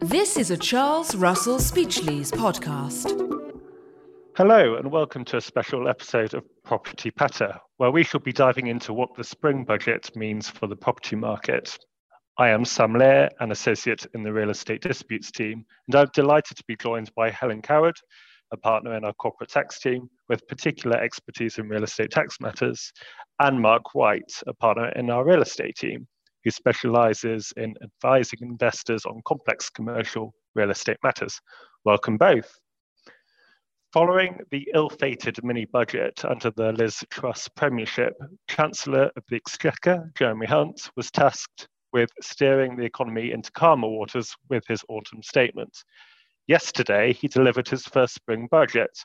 This is a Charles Russell Speechlys podcast. Hello, and welcome to a special episode of Property Patter, where we shall be diving into what the spring budget means for the property market. I am Sam Lear, an associate in the real estate disputes team, and I'm delighted to be joined by Helen Coward, a partner in our corporate tax team with particular expertise in real estate tax matters, and Mark White, a partner in our real estate team, who specializes in advising investors on complex commercial real estate matters. Welcome both. Following the ill-fated mini-budget under the Liz Truss premiership, Chancellor of the Exchequer, Jeremy Hunt, was tasked with steering the economy into calmer waters with his autumn statement. Yesterday, he delivered his first spring budget,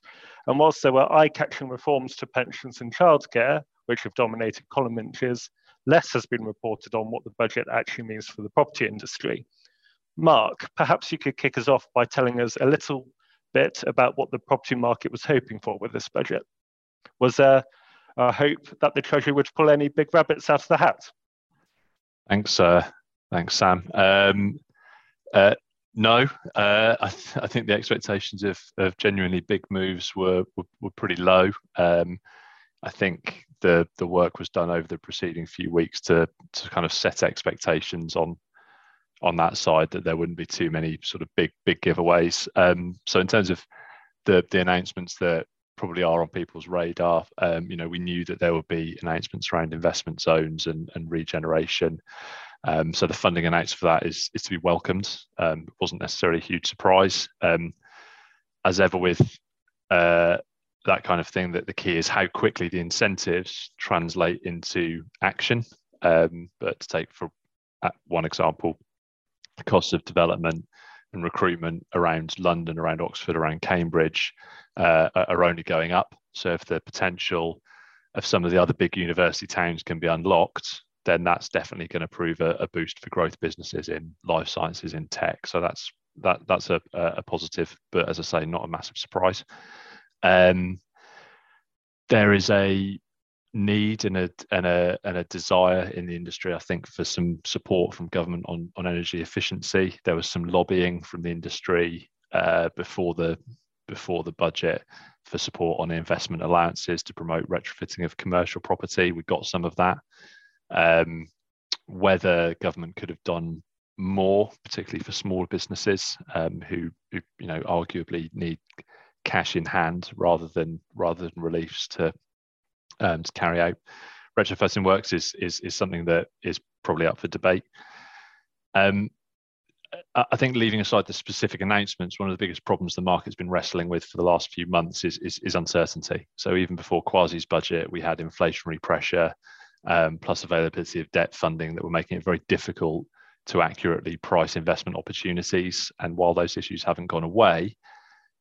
and whilst there were eye-catching reforms to pensions and childcare, which have dominated column inches, less has been reported on what the budget actually means for the property industry. Mark, perhaps you could kick us off by telling us a little bit about what the property market was hoping for with this budget. Was there a hope that the Treasury would pull any big rabbits out of the hat? Thanks, uh, thanks, Sam. Um, uh, no, uh, I, th- I, think the expectations of, of genuinely big moves were were, were pretty low. Um, I think the the work was done over the preceding few weeks to to kind of set expectations on on that side that there wouldn't be too many sort of big big giveaways. Um, so in terms of the the announcements that probably are on people's radar, um, you know, we knew that there would be announcements around investment zones and, and regeneration. Um, so the funding announced for that is is to be welcomed. Um, it wasn't necessarily a huge surprise. Um, as ever with uh, that kind of thing, that the key is how quickly the incentives translate into action. Um, but to take for one example, the costs of development and recruitment around London, around Oxford, around Cambridge uh, are only going up. So if the potential of some of the other big university towns can be unlocked, then that's definitely going to prove a, a boost for growth businesses in life sciences, in tech. So that's that that's a, a positive, but as I say, not a massive surprise. Um, there is a need and a and a and a desire in the industry, I think, for some support from government on on energy efficiency. There was some lobbying from the industry uh, before the before the budget for support on investment allowances to promote retrofitting of commercial property. We got some of that. Um, whether government could have done more, particularly for small businesses um, who, who, you know, arguably need cash in hand rather than rather than reliefs to um, to carry out retrofitting works is, is, is something that is probably up for debate. Um, I think leaving aside the specific announcements, one of the biggest problems the market's been wrestling with for the last few months is, is, is uncertainty. So even before Kwasi's budget, we had inflationary pressure um, plus availability of debt funding that were making it very difficult to accurately price investment opportunities. And while those issues haven't gone away,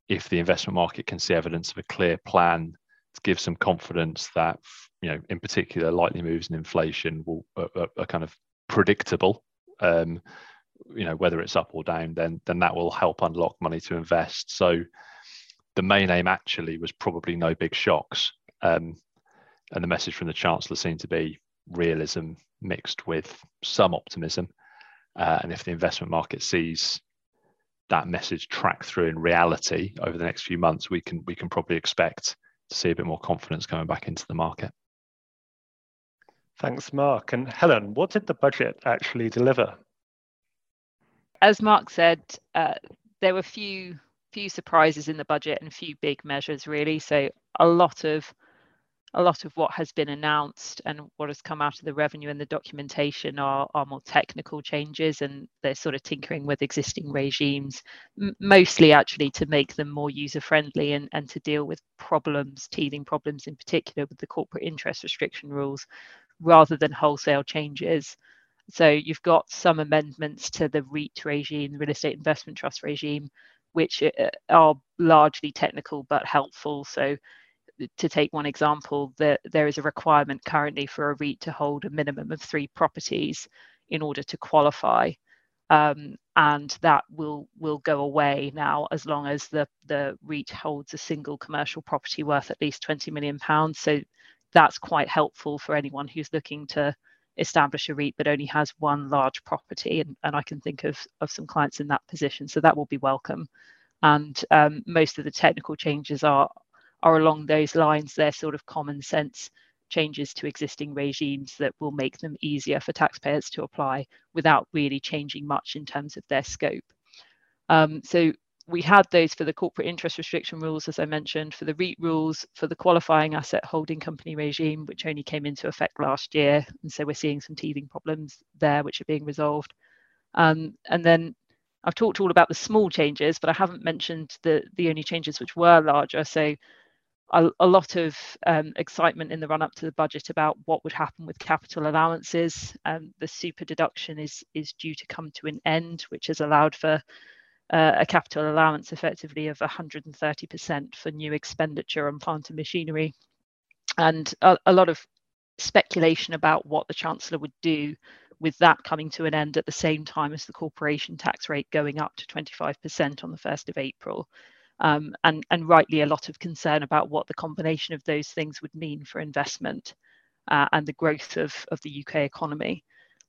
if the investment market can see evidence of a clear plan to give some confidence that you know in particular likely moves in inflation will are, are kind of predictable um, you know whether it's up or down then then that will help unlock money to invest so the main aim actually was probably no big shocks um, and the message from the chancellor seemed to be realism mixed with some optimism uh, and if the investment market sees that message track through in reality over the next few months we can we can probably expect to see a bit more confidence coming back into the market. Thanks, Mark. And Helen, what did the budget actually deliver? As Mark said, uh, there were few few surprises in the budget and a few big measures really. So a lot of a lot of what has been announced and what has come out of the revenue and the documentation are, are more technical changes and they're sort of tinkering with existing regimes, mostly actually to make them more user friendly and, and to deal with problems, teething problems in particular with the corporate interest restriction rules, rather than wholesale changes. So you've got some amendments to the REIT regime, the real estate investment trust regime, which uh, are largely technical but helpful. So to take one example, that there is a requirement currently for a REIT to hold a minimum of three properties in order to qualify. Um, and that will will go away now as long as the the REIT holds a single commercial property worth at least 20 million pounds. So that's quite helpful for anyone who's looking to establish a REIT but only has one large property. And, and I can think of, of some clients in that position. So that will be welcome. And um, most of the technical changes are, are along those lines. They're sort of common sense changes to existing regimes that will make them easier for taxpayers to apply without really changing much in terms of their scope. Um, so we had those for the corporate interest restriction rules, as I mentioned, for the REIT rules, for the qualifying asset holding company regime, which only came into effect last year. And so we're seeing some teething problems there, which are being resolved. Um, and then I've talked all about the small changes, but I haven't mentioned the, the only changes which were larger. So a, a lot of um, excitement in the run up to the budget about what would happen with capital allowances. Um, the super deduction is, is due to come to an end, which has allowed for uh, a capital allowance effectively of 130% for new expenditure on plant and machinery. And a, a lot of speculation about what the Chancellor would do with that coming to an end at the same time as the corporation tax rate going up to 25% on the 1st of April. Um, and, and rightly a lot of concern about what the combination of those things would mean for investment uh, and the growth of, of the UK economy.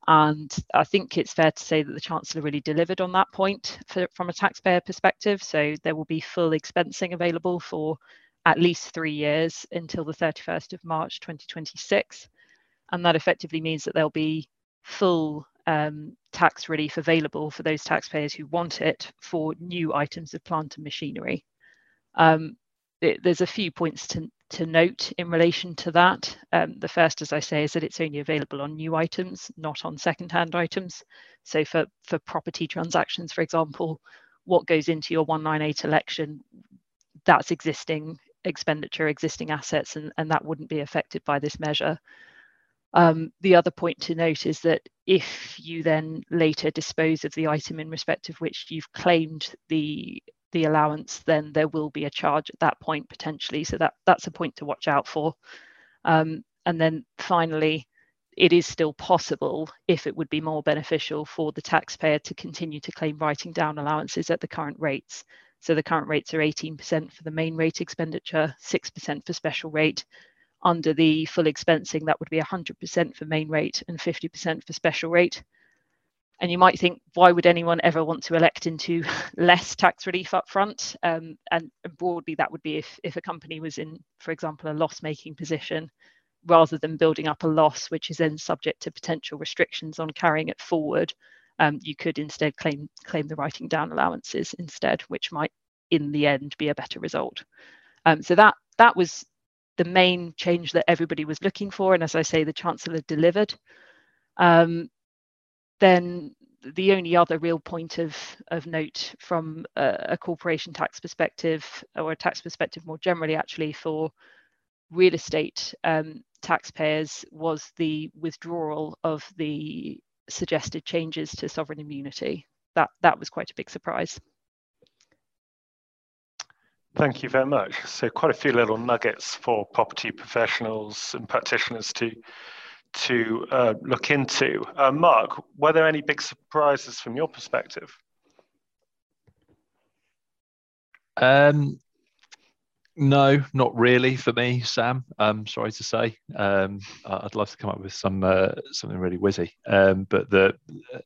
And I think it's fair to say that the Chancellor really delivered on that point for, from a taxpayer perspective. So there will be full expensing available for at least three years until the 31st of March 2026. And that effectively means that there'll be full um, tax relief available for those taxpayers who want it for new items of plant and machinery. Um, it, there's a few points to, to note in relation to that. Um, the first, as I say, is that it's only available on new items, not on second-hand items. So for, for property transactions, for example, what goes into your 198 election, that's existing expenditure, existing assets, and, and that wouldn't be affected by this measure. Um, the other point to note is that if you then later dispose of the item in respect of which you've claimed the the allowance, then there will be a charge at that point potentially. So that that's a point to watch out for. Um, and then finally, it is still possible if it would be more beneficial for the taxpayer to continue to claim writing down allowances at the current rates. So the current rates are 18% for the main rate expenditure, 6% for special rate. Under the full expensing, that would be 100% for main rate and 50% for special rate. And you might think, why would anyone ever want to elect into less tax relief upfront? Um, and, and broadly, that would be if, if a company was in, for example, a loss making position, rather than building up a loss, which is then subject to potential restrictions on carrying it forward. Um, you could instead claim claim the writing down allowances instead, which might in the end be a better result. Um, so that that was the main change that everybody was looking for, and as I say, the Chancellor delivered. Um, then the only other real point of, of note from a, a, corporation tax perspective or a tax perspective more generally actually for real estate um, taxpayers was the withdrawal of the suggested changes to sovereign immunity. That, that was quite a big surprise. Thank you very much. So quite a few little nuggets for property professionals and practitioners to to uh, look into. Uh, Mark, were there any big surprises from your perspective? Um, no, not really for me, Sam. Um, sorry to say. Um, I'd love to come up with some uh, something really whizzy. Um, but the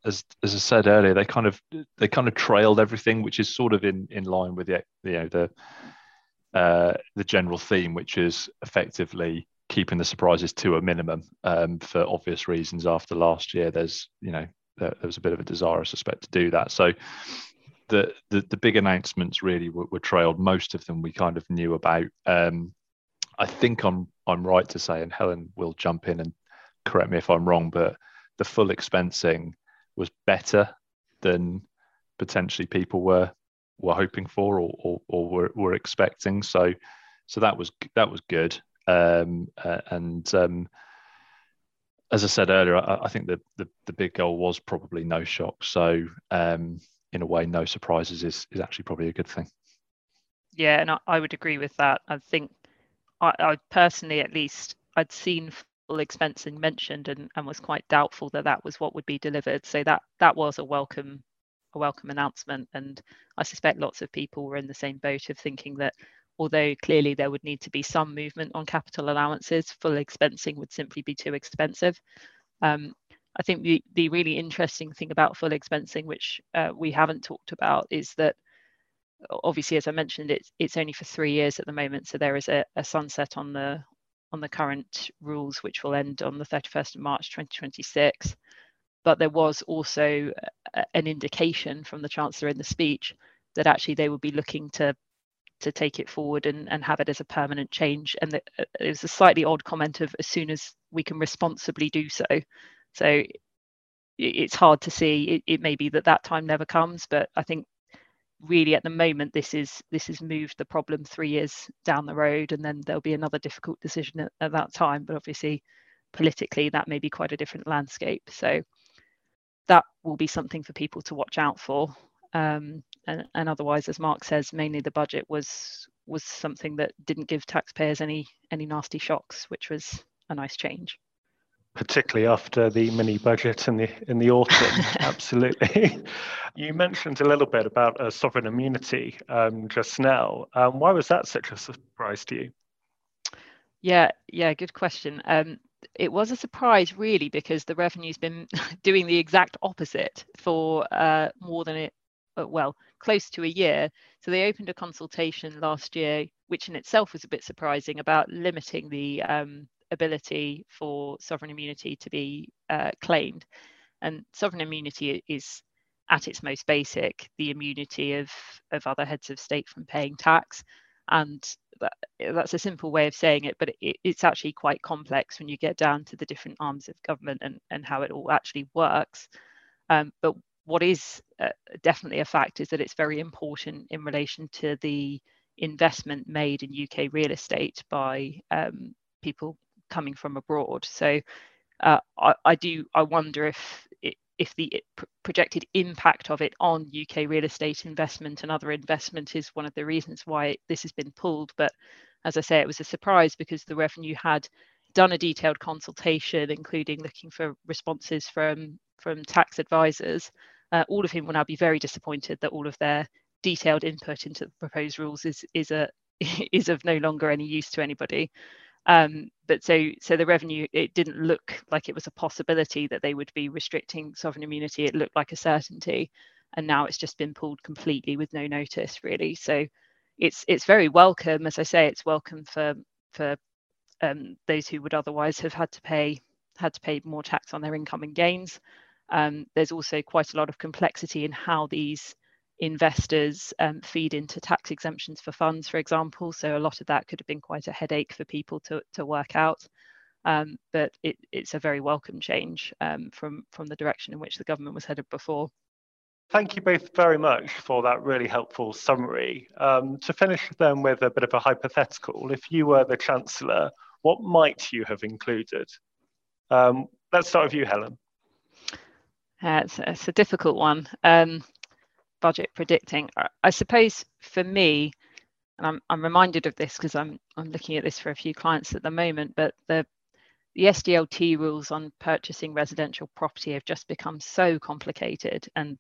as as I said earlier, they kind of they kind of trailed everything, which is sort of in in line with the you know the uh, the general theme, which is effectively keeping the surprises to a minimum um, for obvious reasons. After last year, there's you know there, there, was a bit of a desire, I suspect, to do that. So the the, the big announcements really were, were, trailed. Most of them we kind of knew about. Um, I think I'm I'm right to say, and Helen will jump in and correct me if I'm wrong, but the full expensing was better than potentially people were were hoping for or or, or were, were expecting. So so that was that was good. Um, uh, and um, as I said earlier, I, I think the, the, the big goal was probably no shock. So um, in a way, no surprises is is actually probably a good thing. Yeah, and I, I would agree with that. I think I, I personally, at least, I'd seen full expensing mentioned and, and was quite doubtful that that was what would be delivered. So that that was a welcome a welcome announcement, and I suspect lots of people were in the same boat of thinking that although clearly there would need to be some movement on capital allowances, full expensing would simply be too expensive. Um, I think the, the really interesting thing about full expensing, which uh, we haven't talked about, is that obviously, as I mentioned, it's it's only for three years at the moment. So there is a, a sunset on the on the current rules, which will end on the 31st of March 2026. But there was also an indication from the Chancellor in the speech that actually they would be looking to to take it forward and, and have it as a permanent change. And the, it was a slightly odd comment of as soon as we can responsibly do so. So it's hard to see. It, it may be that that time never comes, but I think really at the moment this is this has moved the problem three years down the road and then there'll be another difficult decision at, at, that time. But obviously politically that may be quite a different landscape. So that will be something for people to watch out for. Um, and, and otherwise as mark says mainly the budget was was something that didn't give taxpayers any any nasty shocks which was a nice change particularly after the mini budget in the in the autumn. Absolutely. you mentioned a little bit about uh, sovereign immunity um, just now. Um, why was that such a surprise to you? Yeah, yeah, good question. Um, it was a surprise, really, because the revenue's been doing the exact opposite for uh, more than it, uh, well, close to a year. So they opened a consultation last year, which in itself was a bit surprising about limiting the um, ability for sovereign immunity to be uh, claimed. And sovereign immunity is at its most basic the immunity of, of other heads of state from paying tax. And that, that's a simple way of saying it, but it, it's actually quite complex when you get down to the different arms of government and, and how it all actually works. Um, but what is uh, definitely a fact is that it's very important in relation to the investment made in UK real estate by um, people coming from abroad. So uh, I, I, do I wonder if if the projected impact of it on UK real estate investment and other investment is one of the reasons why this has been pulled. But as I say, it was a surprise because the revenue had done a detailed consultation, including looking for responses from from tax advisors, uh, all of whom will now be very disappointed that all of their detailed input into the proposed rules is is a is of no longer any use to anybody. Um, but so so the revenue it didn't look like it was a possibility that they would be restricting sovereign immunity. It looked like a certainty, and now it's just been pulled completely with no notice, really. So it's it's very welcome. As I say, it's welcome for for um, those who would otherwise have had to pay had to pay more tax on their income and gains. Um, there's also quite a lot of complexity in how these investors um, feed into tax exemptions for funds, for example. So a lot of that could have been quite a headache for people to, to work out. Um, but it, it's a very welcome change um, from, from the direction in which the government was headed before. Thank you both very much for that really helpful summary. Um, to finish then with a bit of a hypothetical, if you were the Chancellor, what might you have included? Um, let's start with you, Helen. Uh, it's, it's, a difficult one. Um, budget predicting. I suppose for me, and I'm, I'm reminded of this because I'm, I'm looking at this for a few clients at the moment, but the, the SDLT rules on purchasing residential property have just become so complicated and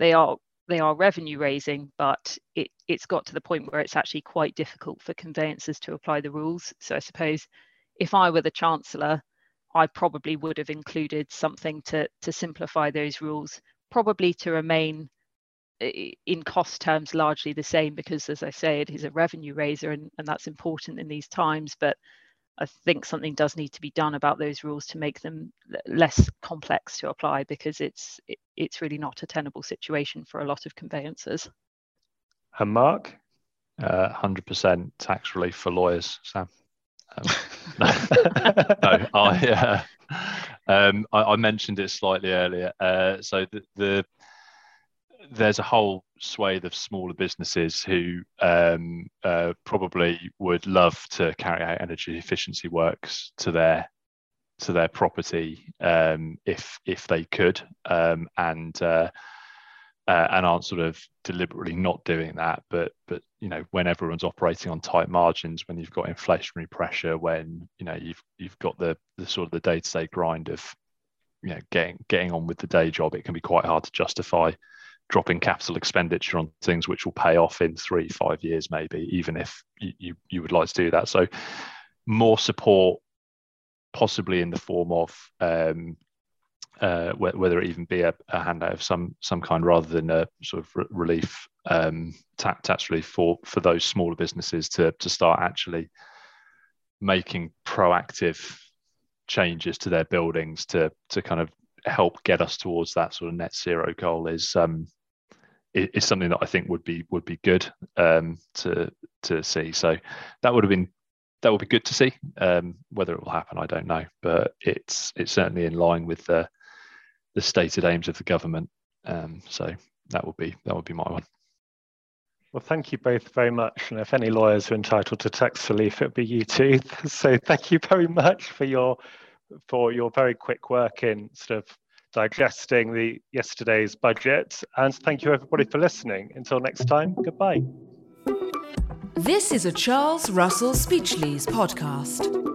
they are they are revenue raising, but it, it's got to the point where it's actually quite difficult for conveyancers to apply the rules. So I suppose if I were the Chancellor, I probably would have included something to, to simplify those rules, probably to remain in cost terms largely the same because as i say it is a revenue raiser and, and that's important in these times but i think something does need to be done about those rules to make them less complex to apply because it's it, it's really not a tenable situation for a lot of conveyancers. And mark? Uh, 100% tax relief for lawyers sam. Um, no, no I, uh, um, I, I mentioned it slightly earlier. Uh, so the, the there's a whole swathe of smaller businesses who um, uh, probably would love to carry out energy efficiency works to their to their property um, if if they could um, and uh, uh, and aren't sort of deliberately not doing that. But but you know when everyone's operating on tight margins when you've got inflationary pressure when you know you've you've got the the sort of the day-to-day grind of you know getting getting on with the day job it can be quite hard to justify dropping capital expenditure on things which will pay off in three, five years, maybe, even if you, you, you would like to do that. So, more support, possibly in the form of um, uh, whether it even be a, a, handout of some some kind rather than a sort of re- relief um, tax, tax relief for for those smaller businesses to to start actually making proactive changes to their buildings to to kind of help get us towards that sort of net zero goal is um, is something that I think would be would be good um, to to see. So that would have been that would be good to see. Um, whether it will happen, I don't know, but it's it's certainly in line with the the stated aims of the government. Um, so that would be that would be my one. Well, thank you both very much. And if any lawyers are entitled to tax relief, it'd be you too. So thank you very much for your for your very quick work in sort of digesting the yesterday's budget. And thank you everybody for listening. Until next time, goodbye. This is a Charles Russell Speechlys podcast.